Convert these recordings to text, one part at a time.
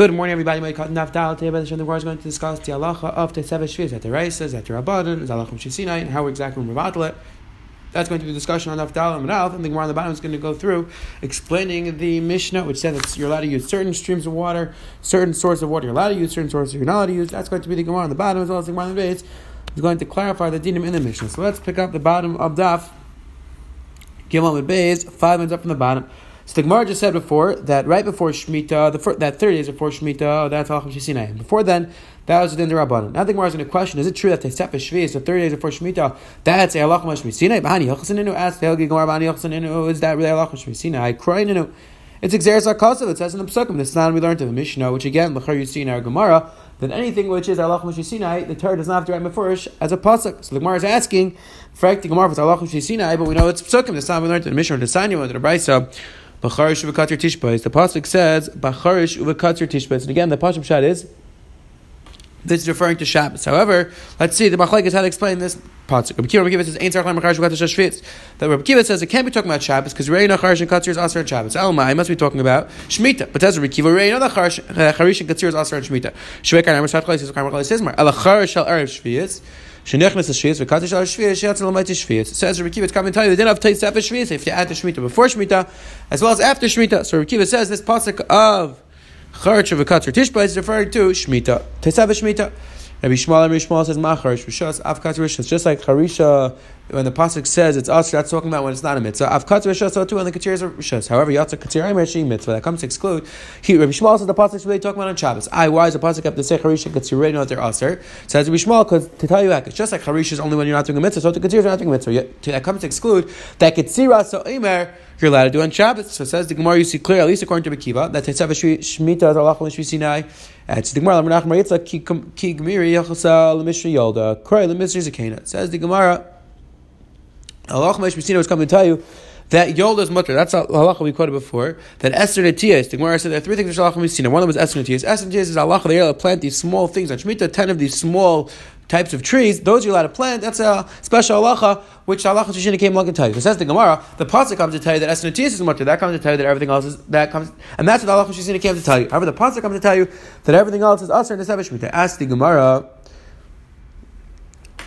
Good morning, everybody. Moed Katan Nafdal today. By the Gemara is going to discuss the halacha of Tesev Shviz at the Reisas, at the Rabbanon, Zalachim Shisinai, and how exactly we revatel it. That's going to be a discussion on Nafdal and Rav, and the Gemara on the bottom is going to go through explaining the Mishnah, which says that you're allowed to use certain streams of water, certain sources of water you're allowed to use, certain sources you're not allowed to use. That's going to be the Gemara on the bottom, as well as the Gemara on the base. Is going to clarify the dinim in the Mishnah. So let's pick up the bottom of Daf. Gimel Beis, five minutes up from the bottom. So the Gemara just said before that right before Shemitah, the first, that 30 days before Shemitah, oh, that's Halachim Shisinai. Before then, that was within the Rabbanon. Now the Gemara is going to question, is it true that for Shvi, so 30 days before Shemitah, that's a Halachim Shisinai? Bahani Yochasaninu, ask the Helgi Gemara, Bahani Yochasaninu, is that really Halachim Shisinai? Kroininu. It's Exeris Akasav, it says in the Pesukim, this is not we learned in the Mishnah, which again, Lachar see in our Gemara, that anything which is Allah Sinai, the Torah does not have to write Mefurish as a pasuk. So the Gemara is asking, Frak the Gemara if it's Allah Sinai, but we know it's Pesukim, this is time we learned in the Mishnah, the Sanya, the Brisa, Bacharish uvekatzir tishbais. The pasuk says Bacharish uvekatzir tishbais, and again the pasuk shad is this is referring to Shabbos. However, let's see the Machlek is how to explain this pasuk. Rabbi Kiva says Ein Sarach Macharish uvekatzir shvitz. That Rabbi Kiva says it can't be talking about Shabbos because Rei Nacharish and Katzir is also on Shabbos. Elma, I must be talking about Shemitah. But that's Rabbi Kiva Rei Nacharish and Katzir is also on Shemitah. Shvekar Namar Satchalei says Karmar Chalei Elacharish shall erev shvitz. Shenechnes the shvius, v'katish al shvius, sheyatzal l'mayt shvius. Says Rabbi Kiva, it's coming to tell you, they didn't have to take shvius if you add the shmita before shmita, as well as after shmita. So Rabbi Kiva says this pasuk of charach of tishba is referring to shmita, tesav shmita. Rabbi Shmuel Rabbi Shmuel says macharish rishas avkat rishas just like harisha when the pasuk says it's us that's talking about when it's not a mitzvah avkat rishas so too and the katir is rishas however yatsa katir she mitzvah that comes to exclude he Rabbi Shmuel says the pasuk is really talking about on Shabbos I why is the pasuk have to say harisha katir already know that they're aser says Rabbi Shmuel because to tell you that it's just like harish is only when you're not doing a mitzvah so the katir is not doing a mitzvah that comes to exclude that katir so aimer you're allowed to do on Shabbos. So says the Gemara, you see clear, at least according to Bekiva, that Tetzava Shmita is Allah Shvi Sinai. It's the Gemara, Menachem Yitzchak, Ki Gemiri, Yachasa, Lemishri Yolda, Kroy, Lemishri Zakena. Says the Gemara, Allah Shvi Sinai was coming to tell you that Yolda's mutter, that's a halacha we quoted before, that Esther Netiyas, the Gemara said there are three things halacha we've. One of them was Esther Netiyas. Esther Netiyas is halacha, they're allowed to plant these small things on Shemitah, ten of these small types of trees, those you're allowed to plant. That's a special halacha, which halacha Shishina came along and tell you. It says the Gemara, the pasuk comes to tell you that Esther Esnatias is mutter. That comes to tell you that everything else is that comes, and that's what halacha Shishina came to tell you. However, the pasuk comes to tell you that everything else is usher and the Shemitah. Ask the Gemara.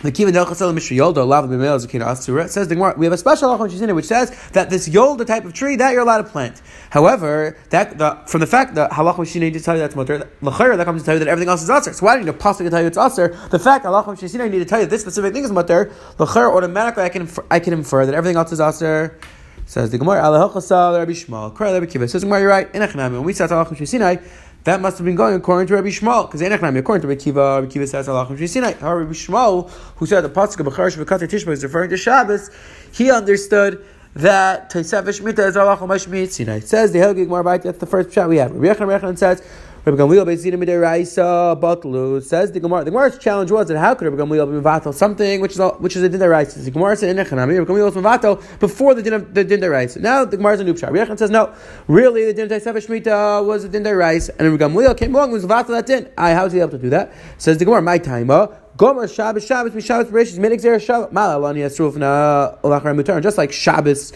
The Kiva Nelchasel Mishri Yolda Lav Bimel Zakina Asura says the Gemara. We have a special halacha Shishina which says that this Yolda type of tree that you're allowed to plant. However, that the, from the fact that halacha Shishina to tell you that's mutter, lachera that comes to tell you that everything else is aser. So why do you to tell you it's aser? The fact halacha Shishina need to tell you this specific thing is mutter, lachera automatically I can infer, I can infer that everything else is aser. Says the Gemara, Allah Rabbi Shmuel, Rabbi Kiva. Says the Gemara, you're right. When we said halacha Shishina. That must have been going according to Rabbi Shmuel, because according to Rabbi Kiva, Rabbi Kiva says Allah Sinai. However, Rabbi Shmuel, who said the pasuk of Becharish V'Kater Tishma is referring to Shabbos, he understood that Teisef Shmita is Allah Shmit Sinai. It says the Helgig Marbait. That's the first shot we have. Rabbi Yechon says. Rabbi Gamliel Beizina Midiraisa Batlu says the Gemara. The Gemara's challenge was that how could Rabbi Gamliel be Mivatel something which is a, which is a din The Gemara said in Echanami Rabbi Gamliel was Mivatel before the din the din Now the Gemara's a new Rabbi Yechon says no, really the din Teisef Shmita was a din Rice, and Rabbi Gamliel came along and was Mivatel that din. I how is he able to do that? Says the Gemara, my timer. Gomer Shabbos Shabbos we Shabbos Bereshis Minik Zer Shabbos Malalani Yasrufna Olachar Mutar. Just like Shabbos,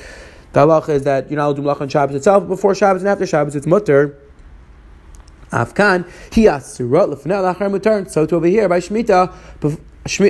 the halacha is that you're not allowed to do on Shabbos itself before Shabbos and after Shabbos it's mutter. Afkan, he asura lefnei lachar mutar. So to over here by Shemitah,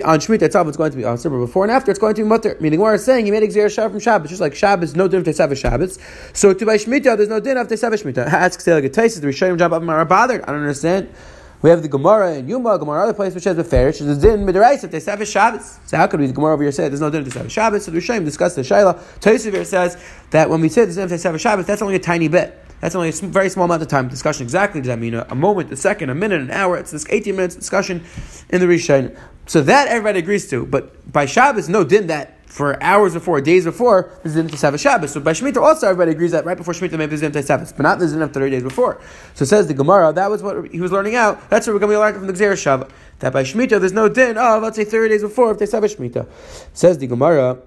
on Shemitah itself it's going to be oh, answer, but before and after it's going to be mutter. Meaning, we're saying he made exer shav from Shabbos, just like Shabbos, no din of Tesava Shabbos. So to by Shemitah, there's no din of Tesava Shemitah. Asks the Taisis, the Rishayim up and are bothered. I don't understand. We have the Gemara in Yuma, Gemara other place which has the fair, which is din midarais if they have Shabbos. So how could we the Gemara over here say there's no din if they have Shabbos? So the Rishayim discuss the Shaila. Taisivir says that when we say there's din if they Shabbos, that's only a tiny bit. That's only a very small amount of time discussion. Exactly does that mean a, a, moment, a second, a minute, an hour? It's this 18 minutes discussion in the Rishon. So that everybody agrees to. But by Shabbos, no din that for hours before, days before, there's din to a Shabbos. So by Shemitah also everybody agrees that right before Shemitah maybe din to Shabbos, but not there's din 30 days before. So says the Gemara, that was what he was learning out. That's what we're going to be learning from the Gzer Shabbat. That by Shemitah there's no din of, let's say 30 days before if they have a Shemitah. Says the Gemara,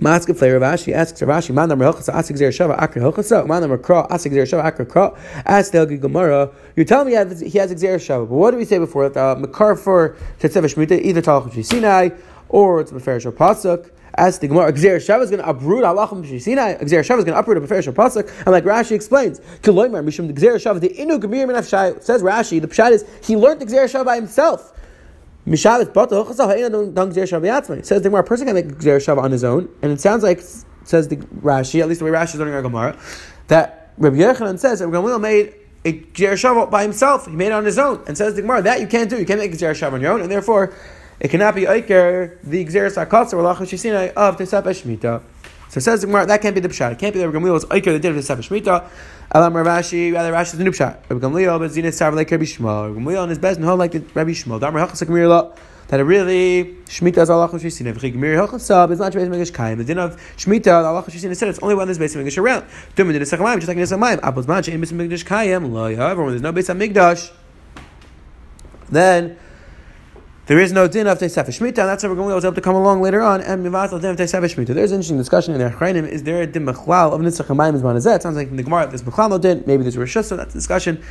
Mask of Rav Ashi asks Rashi, Man number Hilchasa Asik Zer Shava Akra Hilchasa, Man number Kra Asik Zer Shava Akra Kra. Ask the Gemara, you're telling me he has, Xer Shava, but what did we say before? The uh, Makar for Tetzev Shmita, either Talach Sinai or it's Meferish or Pasuk. Ask the Gemara, Gzer Shav is going to uproot Halachim Sinai. Gzer Shav is going to uproot a Beferish Pasuk. And like Rashi explains, Kiloimar Mishum Gzer Shav the Inu Gemir Min Says Rashi, the Pshat is he learned the Gzer by himself. Gzer Shav Yatzmai. Says the Gemara, a person can make Gzer on his own, and it sounds like says the Rashi, at least the way Rashi is learning our Gemara, that Rabbi Yochanan says that Gamliel made a Jer by himself. He made it on his own. And says the Gemara, that you can't do. You can't make a Jer on your own, and therefore it cannot be Iker, the Akatsa, or of Tesepa Shemitah. So says the Gemara, that can't be the Pshat. It can't be that Gamliel was Iker, the did of Tesepa Shemitah. Alam Ravashi, rather Rashi is the new Pshat. Rabbi Gamliel, but Zinit Sav like Rabbi Shmuel. Rabbi Gamliel on his best and like the Rabbi Shmuel. Damar Hachasak Mirla that it really Shemitah is Allah Shisina. V'chigmir Hilchasab is not Beis Megish Kaim. The din of Shemitah Allah Shisina said it's only when there's Beis Megish around. Dum din Nesach just like Nesach Mayim. Apples man shein Beis Megish Kaim. Lo. However, when there's no Beis Hamikdash, then there is no din of Teisef Shemitah, and that's what we're going to be able to come along later on. And Mivatal din of Teisef Shemitah. There's an interesting discussion in the Achrayim. Is there a din Mechlal of Nitzach Hamayim is Manazet? It sounds like in the Gemara there's Mechlal no din. Maybe there's Rishus. So that's a discussion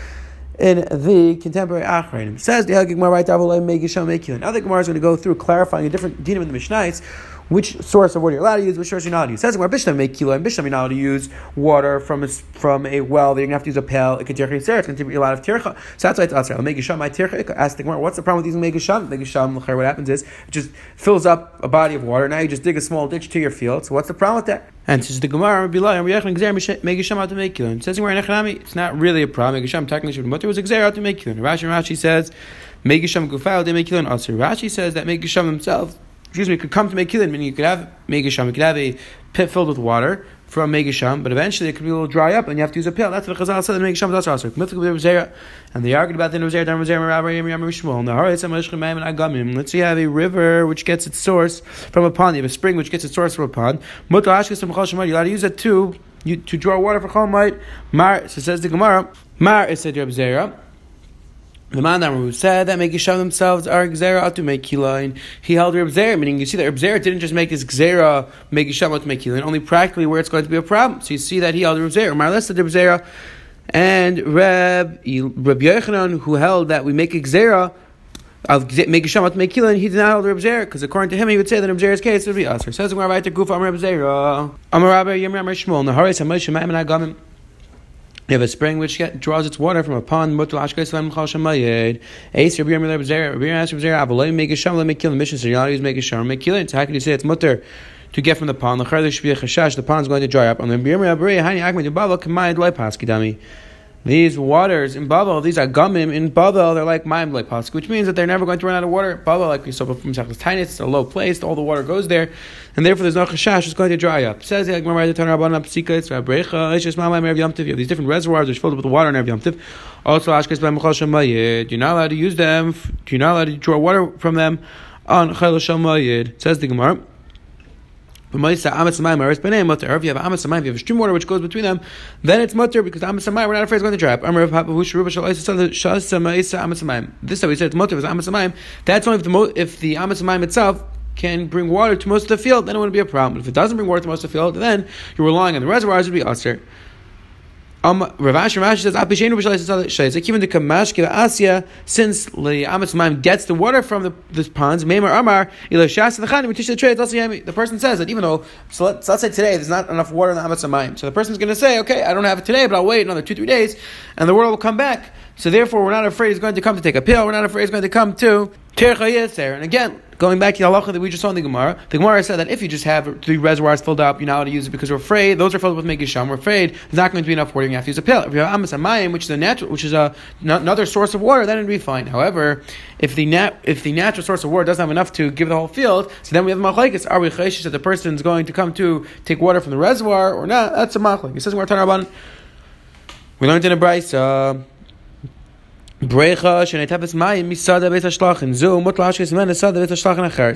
in the contemporary Achronim. Says the Gemara right Now the Gemara is going to go through clarifying a different dinim in the Mishnayos which source of water you're allowed to use, which source you're not allowed to use. Says where make kilo and Bishlam you're not allowed to use water from a, from a well. They're going to have to use a pail. It could tircha It's going to be a lot of tircha. So that's why it's asr. Make sham my tircha. Ask the Gemara, what's the problem with using make sham? Make sham. What happens is it just fills up a body of water. Now you just dig a small ditch to your field. So what's the problem with that? And says the Gemara, it says we're in Echanami. It's not really a problem. Make sham technically should, there was a gzera to make kilon. Rashi Rashi says. Megisham Mekilin Asir. Rashi says that Megisham himself excuse me, could come to Mekilin, meaning you could have Megasham, you could have a pit filled with water from Megasham, but eventually it could be a little dry up and you have to use a pail. That's what Chazal said, Megasham is also And they argued about the Nuzera, Dan the Agamim. Let's say you have a river which gets its source from a pond, you have a spring which gets its source from a pond. You're allowed to use it too, you, to draw water for Chol Mar, so says the Gemara, Mar is said Reb Zera. The man who said that Megisham themselves are Gzera to make Kilain, he held Reb Zera, meaning you see that Reb Zera didn't just make his Gzera Megisham to make Kilain, only practically where it's going to be a problem. So you see that he held Reb Zera. Mar listed Reb Zera and Reb, Reb Yochanan, who held that we make a Gzera of Megisham to make Kilain, he did not hold Reb Zera, because according to him, he would say that Reb Zera's case would be us. Says right to Gufa Am Reb Zera. Amar Rabbi Yom Shmuel, Naharis HaMoshe Ma'am and Agamim. You have a spring which get, draws its water from a pond. Ashkei salam chal shemayed. Ace Rabbi Rabbi. Avalei make. Let kill the. So you're not use make. Make. So how can you say it's mutter to get from the pond? The going to dry up. And then Rabbi Hani Akmed Kamayed. These waters in Babel, these are gumim in Babel, they're like Maim like Pask, which means that they're never going to run out of water. Babel, like we saw Tiny, it's a low place, all the water goes there, and therefore there's no chashash, it's going to dry up. Says the Gemara, the Tanah Rabban Psika, it's Rabrecha, it's just Mamai Yamtiv. You have these different reservoirs which filled up with water in Erev Yamtiv. Also, Ashkes by Mechal Shemayid, you're not allowed to use them, you're not allowed to draw water from them on Chayl Shemayid. Says the Gemara. If you have amas if you have stream water which goes between them, then it's mutter because amas we're not afraid it's going to trap. This is how we said it's mutter. Amas That's only if the if the itself can bring water to most of the field, then it wouldn't be a problem. But if it doesn't bring water to most of the field, then you're relying on the reservoirs, would be usher. Um, Ravash Ravash says Apishenu B'Shalei Even the Kamashke Asya, since the Amitz Maim gets the water from the, the ponds, Meimar Amar Ila Shas the Chanim Tish the trade. The person says that even though so, let, us say today there's not enough water in the Amitz so the person's going to say, okay, I don't have it today, but I'll wait another two three days, and the water will come back. So therefore, we're not afraid he's going to come to take a pill. We're not afraid he's going to come to Tercha. And again, going back to the halacha that we just saw in the Gemara, the Gemara said that if you just have three reservoirs filled up, you're not allowed to use it because we're afraid those are filled with Megisham. We're afraid there's not going to be enough water. You have to use a pill. If you have Amas Amayim, which is a natural, which is a, another source of water, then it'd be fine. However, if the nat, if the natural source of water doesn't have enough to give the whole field, so then we have machlekes. Are we chayshish that the person is going to come to take water from the reservoir or not? That's a machlek. It says we're talking We learned in a brayso. Uh,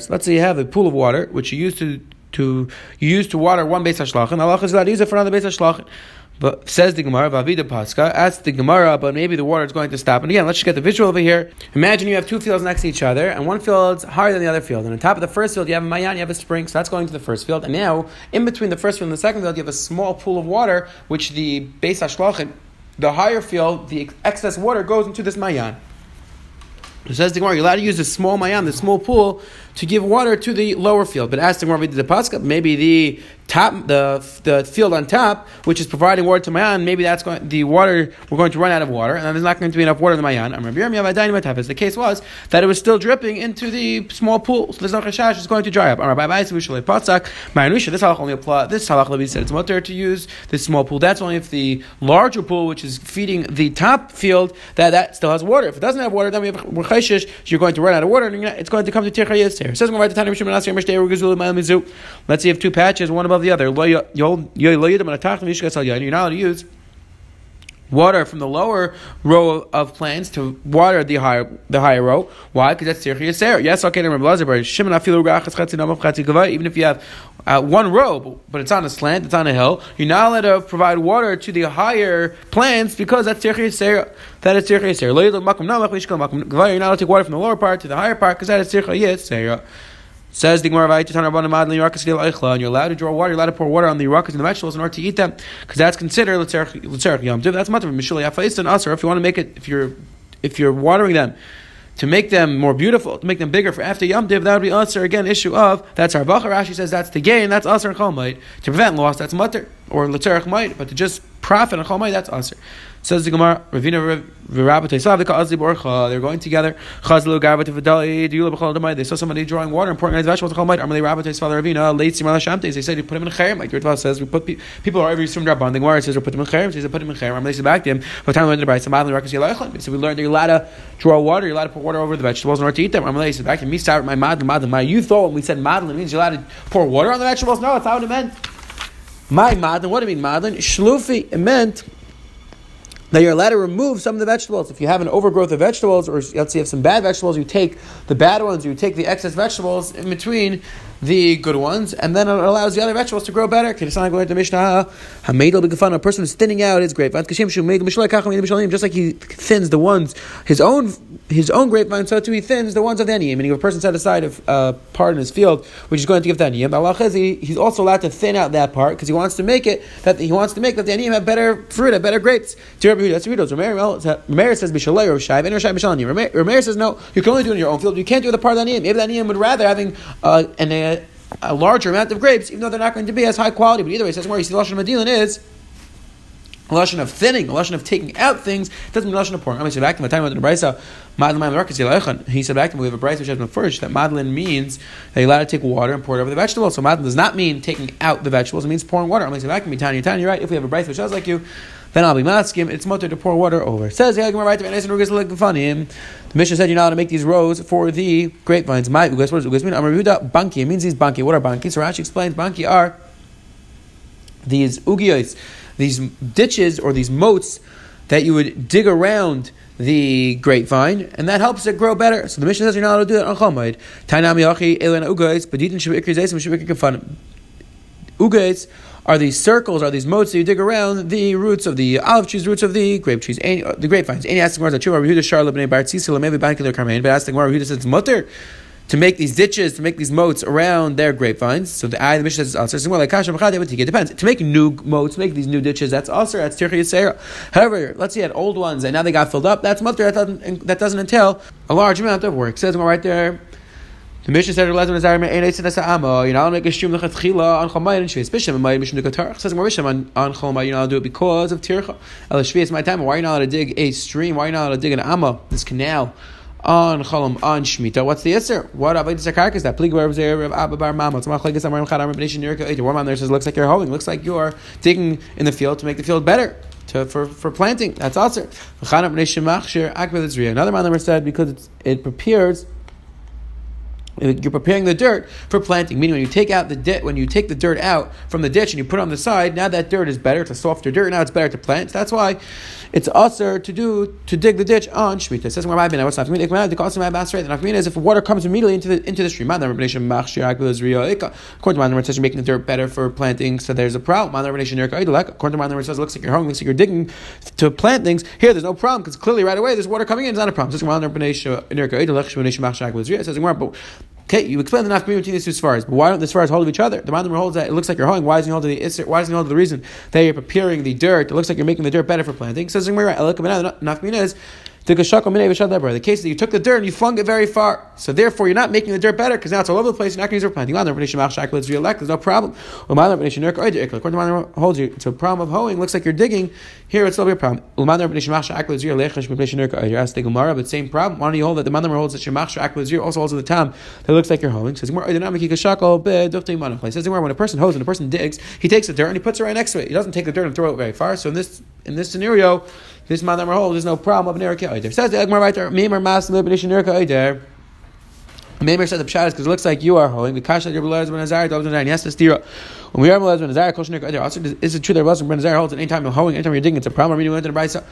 Let's say you have a pool of water which you use to to you use to water one beit hashlachin. Allah is allowed to use it for another beit hashlachin. But says the Gemara, Vavida Paska, asks the Gemara, but maybe the water is going to stop. And again, let's just get the visual over here. Imagine you have two fields next to each other, and one field's higher than the other field. And on top of the first field, you have a mayan, you have a spring, so that's going to the first field. And now, in between the first field and the second field, you have a small pool of water, which the base hashlachin the higher field, the excess water goes into this mayan. It says the Gemara, you're allowed to use the small mayan, the small pool, to give water to the lower field. But as the Gemara did the paska, maybe the top, the the field on top, which is providing water to Mayan, maybe that's going the water we're going to run out of water, and there's not going to be enough water in the Mayan. I'm Rabbi The case was that it was still dripping into the small pool, so there's no chashash, it's going to dry up. This halach only apply. This halach we said it's mutter to use this small pool. That's only if the larger pool, which is feeding the top field, that that still has water. If it doesn't have water, then we have cheshish. You're going to run out of water, and it's going to come to tircha yisir. Says Let's see if two patches, one above the other. You're not allowed to use water from the lower row of plants to water the higher the higher row. Why? Because that's tzirchi yaser. Yes, okay. Even if you have uh, one row, but it's on a slant, it's on a hill, you're not allowed to provide water to the higher plants because that's tzirchi yaser. That is tzirchi yaser. You're not allowed to take water from the lower part to the higher part because that is tzirchi yaser. Says the Gemara and you're allowed to draw water, you're allowed to pour water on the rakas and the vegetables in order to eat them, because that's considered l'tzerach yom That's a mishuli and usher. If you want to make it, if you're if you're watering them to make them more beautiful, to make them bigger for after Yom Div, that would be usher again issue of that's our. Rashi says that's the gain, that's usher and cholmite. To prevent loss, that's mutter or l'tzerach might, but to just profit and cholmite, that's usher. Says the Gemara, Ravina Borcha. They're going together. They saw somebody drawing water and pouring out the vegetables. Amalei Rabbate's father Ravina. Late Simala. They said you put him in cherem. Like your says, we put people are every assumed rabban. The Gemara says we put him in cherem. Says put him in cherem. Amalei said back to him. But time went to the bride. Samadli Rakas. So we learned that you're allowed to draw water. You're allowed to put water over the vegetables in order to eat them. Amalei said back to him. Start my madlin madlin. My you thought when we said madlin means you're allowed to pour water on the vegetables. No, that's not what it meant. My madlin. What do you mean madlin? Shlufi. Meant that you're allowed to remove some of the vegetables. If you have an overgrowth of vegetables, or let's say you have some bad vegetables, you take the bad ones, you take the excess vegetables in between the good ones, and then it allows the other vegetables to grow better. Just like is thinning out his grapevines, just like he thins the ones, his own his own grapevine, so too he thins the ones of the aniyim. Meaning, if a person set aside a uh, part in his field, which is going to give the aniyim, Allah he, he's also allowed to thin out that part because he wants to make it that he wants to make that the aniyim have better fruit, have better grapes. That's Ramos. Rameir says bishalay or and says no, you can only do it in your own field. You can't do the part of the aniyim. Maybe the aniyim would rather having uh, an, a, larger amount of grapes, even though they're not going to be as high quality. But either way, it says where you see the lashon madilin is a lashon of thinning, a lashon of taking out things, doesn't mean lashon of pouring. I'm going to say back to my time with the Brisa, he said back to me, we have a Brisa which has been first, that madlin means that you're allowed to take water and pour it over the vegetables. So madlin does not mean taking out the vegetables, it means pouring water. I'm say back to me, Tanya, Tanya, you're right. If we have a Brisa which sounds like you, then I'll be masking. It's mutter to pour water over. Says, The mission said you're not allowed to make these rows for the grapevines. My ugas, what does ugas mean? Amar banki. It means these banki. What are banki? So Rashi explains banki are these ugiyos these ditches or these moats that you would dig around the grapevine, and that helps it grow better. So the mission says you're not allowed to do that on Chomaid. Ugais are these circles, are these moats that you dig around the roots of the olive trees, roots of the grape trees, uh, the grapevines. Any asking Gemara, Yehuda Charlotte Bnei Bar Tzisila, maybe Bankiler Karmein, but asking Gemara, Yehuda says mutter to make these ditches, to make these moats around their grapevines. So the eye, the Mishnah says oh, also. It's more like kasha It depends. To make new moats, make these new ditches, that's also that's tirchi yisera. However, let's say you had old ones and now they got filled up. That's mutter. That doesn't that doesn't entail a large amount of work. Says right there. The Mishnah said, "Lezer nazar me'en eitzin asa'amo." You're not allowed to make a shum lechatchila on chomayim and shvius bisham and mishum dekatar. Says more bisham on on chomayim. You're not allowed to do it because of tircha. El shvius my time. Why are you not allowed to dig a stream? Why are you not allowed to dig an amma, this canal? on Cholam on Shmita. What's the answer? What about the Sakak is that? Plig where there of Abba Bar Mama. It's Machlekes Amarim Chadam Rebbeinu Nirka One man there says looks like you're holding, looks like you're digging in the field to make the field better. To, for, for planting, that's also. Another man said because it prepares you're preparing the dirt for planting. Meaning, when you take out the di- when you take the dirt out from the ditch and you put it on the side, now that dirt is better. It's a softer dirt. Now it's better to plant. That's why it's usher to do to dig the ditch on shmita. It says where I've been. What's not The nafkamina is if water comes immediately into the into the stream. According to says you're making the dirt better for planting, so there's a problem. According to it says it looks like you're hungry, looks like you're digging to plant things. Here, there's no problem because clearly right away there's water coming in. It's not a problem. It says but Okay, you explain the nafkamina between these two svaras, but why don't the svaras hold of each other? The Mandarin holds that it looks like you're holding. Why doesn't he hold the Isser? Why doesn't he hold the reason that you're preparing the dirt? It looks like you're making the dirt better for planting. Says the nafkamina is The case that you took the dirt and you flung it very far. So therefore, you're not making the dirt better because now it's all over the place. You're not going to use your planting. There's no problem. According to holds you, it's a problem of hoeing. Looks like you're digging. Here it's still be a problem. You're asked the Gemara, but same problem. Why don't you hold that the Manamar holds that Shemach Shakla also holds the time that looks like you're hoeing? Says Says when a person hoes and a person digs, he takes the dirt and he puts it right next to it. He doesn't take the dirt and throw it very far. So in this in this scenario, this man holds there's no problem of Nerika Eider. Says the Egmar right there, Mimar Mas Libidisha Nerika Eider. Maimer said the pshat is because it looks like you are holding. The kasha your belaz ben azar dog ben Yes, the stira. When we are belaz ben azar kol shnik either. Is it true that wasn't ben azar holds at any time you're hoeing, anytime you're digging? It's a problem. Reading into the brayso.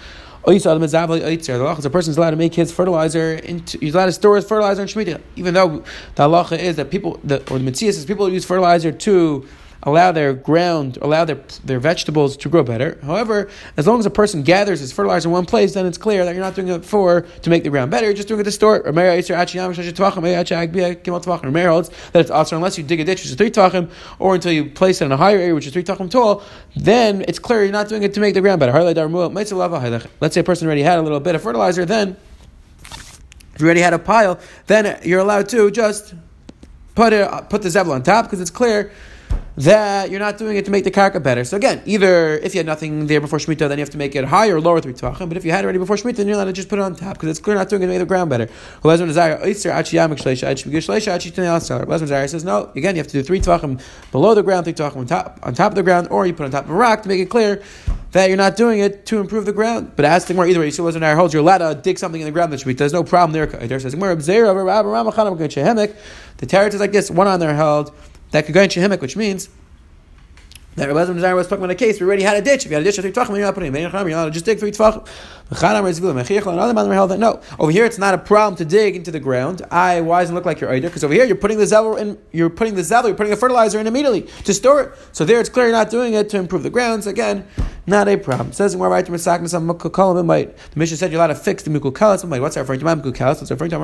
Oh, the person is allowed to make his fertilizer into, he's allowed to store his fertilizer in Shemitah, even though the halacha is that people, the, or the mitzvah is people use fertilizer to allow their ground, allow their, their vegetables to grow better. However, as long as a person gathers his fertilizer in one place, then it's clear that you're not doing it for to make the ground better, you're just doing it to store it. Rameir holds that it's also unless you dig a ditch which is three tachim, or until you place it in a higher area which is three tachim tall, then it's clear you're not doing it to make the ground better. Let's say a person already had a little bit of fertilizer, then if you already had a pile, then you're allowed to just put it put the zevel on top because it's clear that you're not doing it to make the karka better. So again, either if you had nothing there before Shemitah, then you have to make it higher or lower three tvachim. But if you had it already before Shemitah, then you're allowed to just put it on top because it's clear not doing it to make the ground better. Says no. Again, you have to do three tvachim below the ground, three tvachim on top on top of the ground, or you put on top of a rock to make it clear that you're not doing it to improve the ground. But as the more either way, see Lezman holds you're allowed to dig something in the ground that Shemitah. There's no problem there. There says the teretz is like this: one on there held that could go in Shehimek, which means that Rabbi Nazar was talking about a case. We already had a ditch. If you had a ditch three tvachim, you're not putting it. You're not just dig three tvachim. No. Over here, it's not a problem to dig into the ground. I why doesn't look like you're either? Because over here, you're putting the zeller in. You're putting the zeller. You're putting the fertilizer in immediately to store it. So there, it's clear you're not doing it to improve the grounds. Again, not a problem. Says right to. The mission said you're allowed to fix the Mukukalas. What's that referring to? Mukukalas. What's referring to?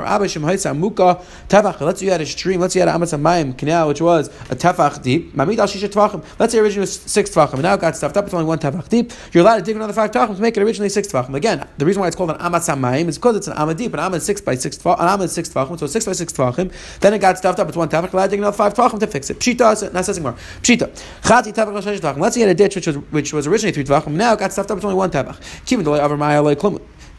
Let's say you had a stream. Let's say you had Amas Mayim canal, which was a Tavach deep. Let's say originally was six Tvachim. And now it got stuffed up. It's only one Tavach deep. You're allowed to dig another five Tvachim to make it originally six Tvachim. Again, the reason why it's called an Amas Mayim is because it's an Amma deep. An Amma is six by six. An Amma is six Tvachim. So six by six Tvachim. Then it got stuffed up. It's one. Allowed to dig another five Tvachim to fix it. Pshita. Now says more. Pshita. Chati Tvachim. Let's say you had a ditch which was which was originally three Tvachim. Now it got stuffed up. It's only one tefach.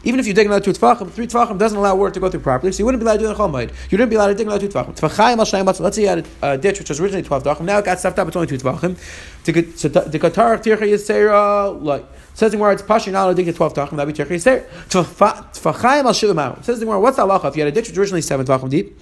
Even if you dig another two tefachim, three tefachim doesn't allow water to go through properly, so you wouldn't be allowed to do the chol You didn't be allowed to dig another two tefachim. Tefachayim al shayim Let's say you had a, a, ditch which was originally twelve tefachim. Now it got stuffed up. It's only two tefachim. The katar tircha yisera like. Says the Gemara, it's pasha not allowed dig to twelve tefachim. That'd be tircha yisera. Tefachayim al shilim Says the Gemara, what's the halacha if you had a ditch originally seven tefachim deep?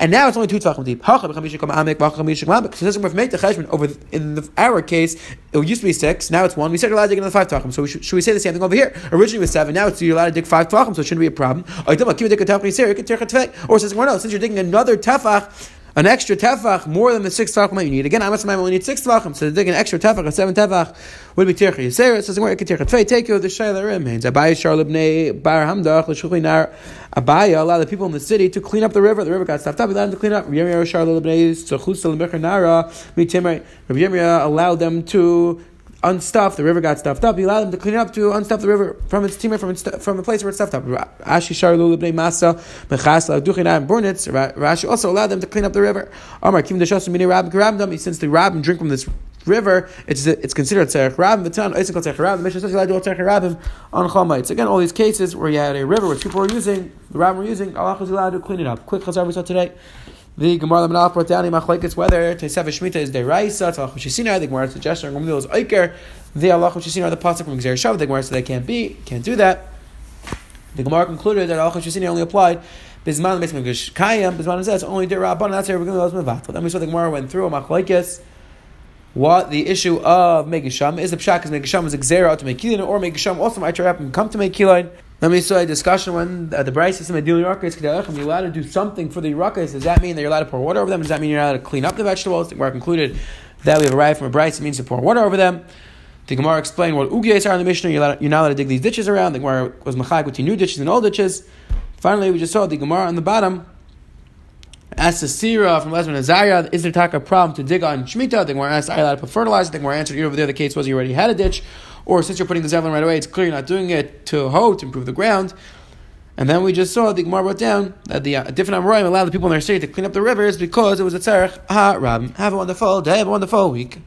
and now it's only two tvachim deep. So this is if make the cheshbon over in the, our case, it used to be six. Now it's one. We said you're allowed to dig another five tvachim. So we should, should, we say the same thing over here? Originally it was seven. Now it's you're allowed to dig five tvachim, so it shouldn't be a problem. Or says, no, since you're digging another tefach an extra tefach more than the six tefachim that you need. Again, Amos only need six tefachim, so to dig an extra tefach, a seven tefach, would be tircha yisera. It says where tircha. Take you the shayla remains. Abaya sharlibnei bar hamdach l'shuchli nar. Abaya allowed the people in the city to clean up the river. The river got stuffed up. He allowed them to clean up. Rabbi Yirmiyah sharlibnei tzuchus l'mecher nara. Rabbi Yirmiyah allowed them to unstuffed, the river got stuffed up. He allowed them to clean up to unstuff the river from its team from its, from the place where it's stuffed up. Ashi Sharlu Libnei Masa Mechasla Duchina and. Rashi also allowed them to clean up the river. Amar Kim Deshas Mini Rab Karabdam. Since the Rab drink from this river, it's it's considered tzarech rabim. The town it's called tzarech rabim. The Mishnah says you allowed to do tzarech rabim on chol Again, all these cases where you had a river which people were using, the rabbim were using, Allah was allowed to clean it up. Quick chazar today. The Gemara Lemanaf brought down Machlekes whether Tesev Shemitah is Deraisa, Tzalach Shisina. The Gemara suggestion Gamliel is Iker. The Allah Shisina are the pasuk from Gzer Shav. The Gemara said they can't be, can't do that. The Gemara concluded that Allah Shisina only applied. Bisman the Mikdash Kayam. Bisman says only Derabban. That's to go Mevatel. Then we saw the Gemara went through Machlekes what the issue of Megasham is the Pshak is Megasham is a Xera to make Kilin, or Megasham also might come to make Kilin. Let me saw a discussion when uh, the Bryce system at Dili Rakas, you're allowed to do something for the Rakas. Does that mean that you're allowed to pour water over them? Does that mean you're allowed to clean up the vegetables? Where I concluded that we have arrived from a Bryce, it means to pour water over them. The Gemara explained what Ugyas are in the Mishnah. You're, allowed, you're not allowed to dig these ditches around. The Gemara was Machag between new ditches and old ditches. Finally, we just saw the Gemara on the bottom. Asked the Sira from Lesman Azariah, is there a problem to dig on Shemitah? The Gemara asked, are you allowed to put fertilizer? The Gemara answered, over there, the case was you already had a ditch. Or since you're putting the Zevlin right away, it's clear you're not doing it to hoe, to improve the ground. And then we just saw the Gemara wrote down that the uh, different Amoraim allowed the people in their city to clean up the rivers because it was a tzarech ha rab. Have a wonderful day, have a wonderful week.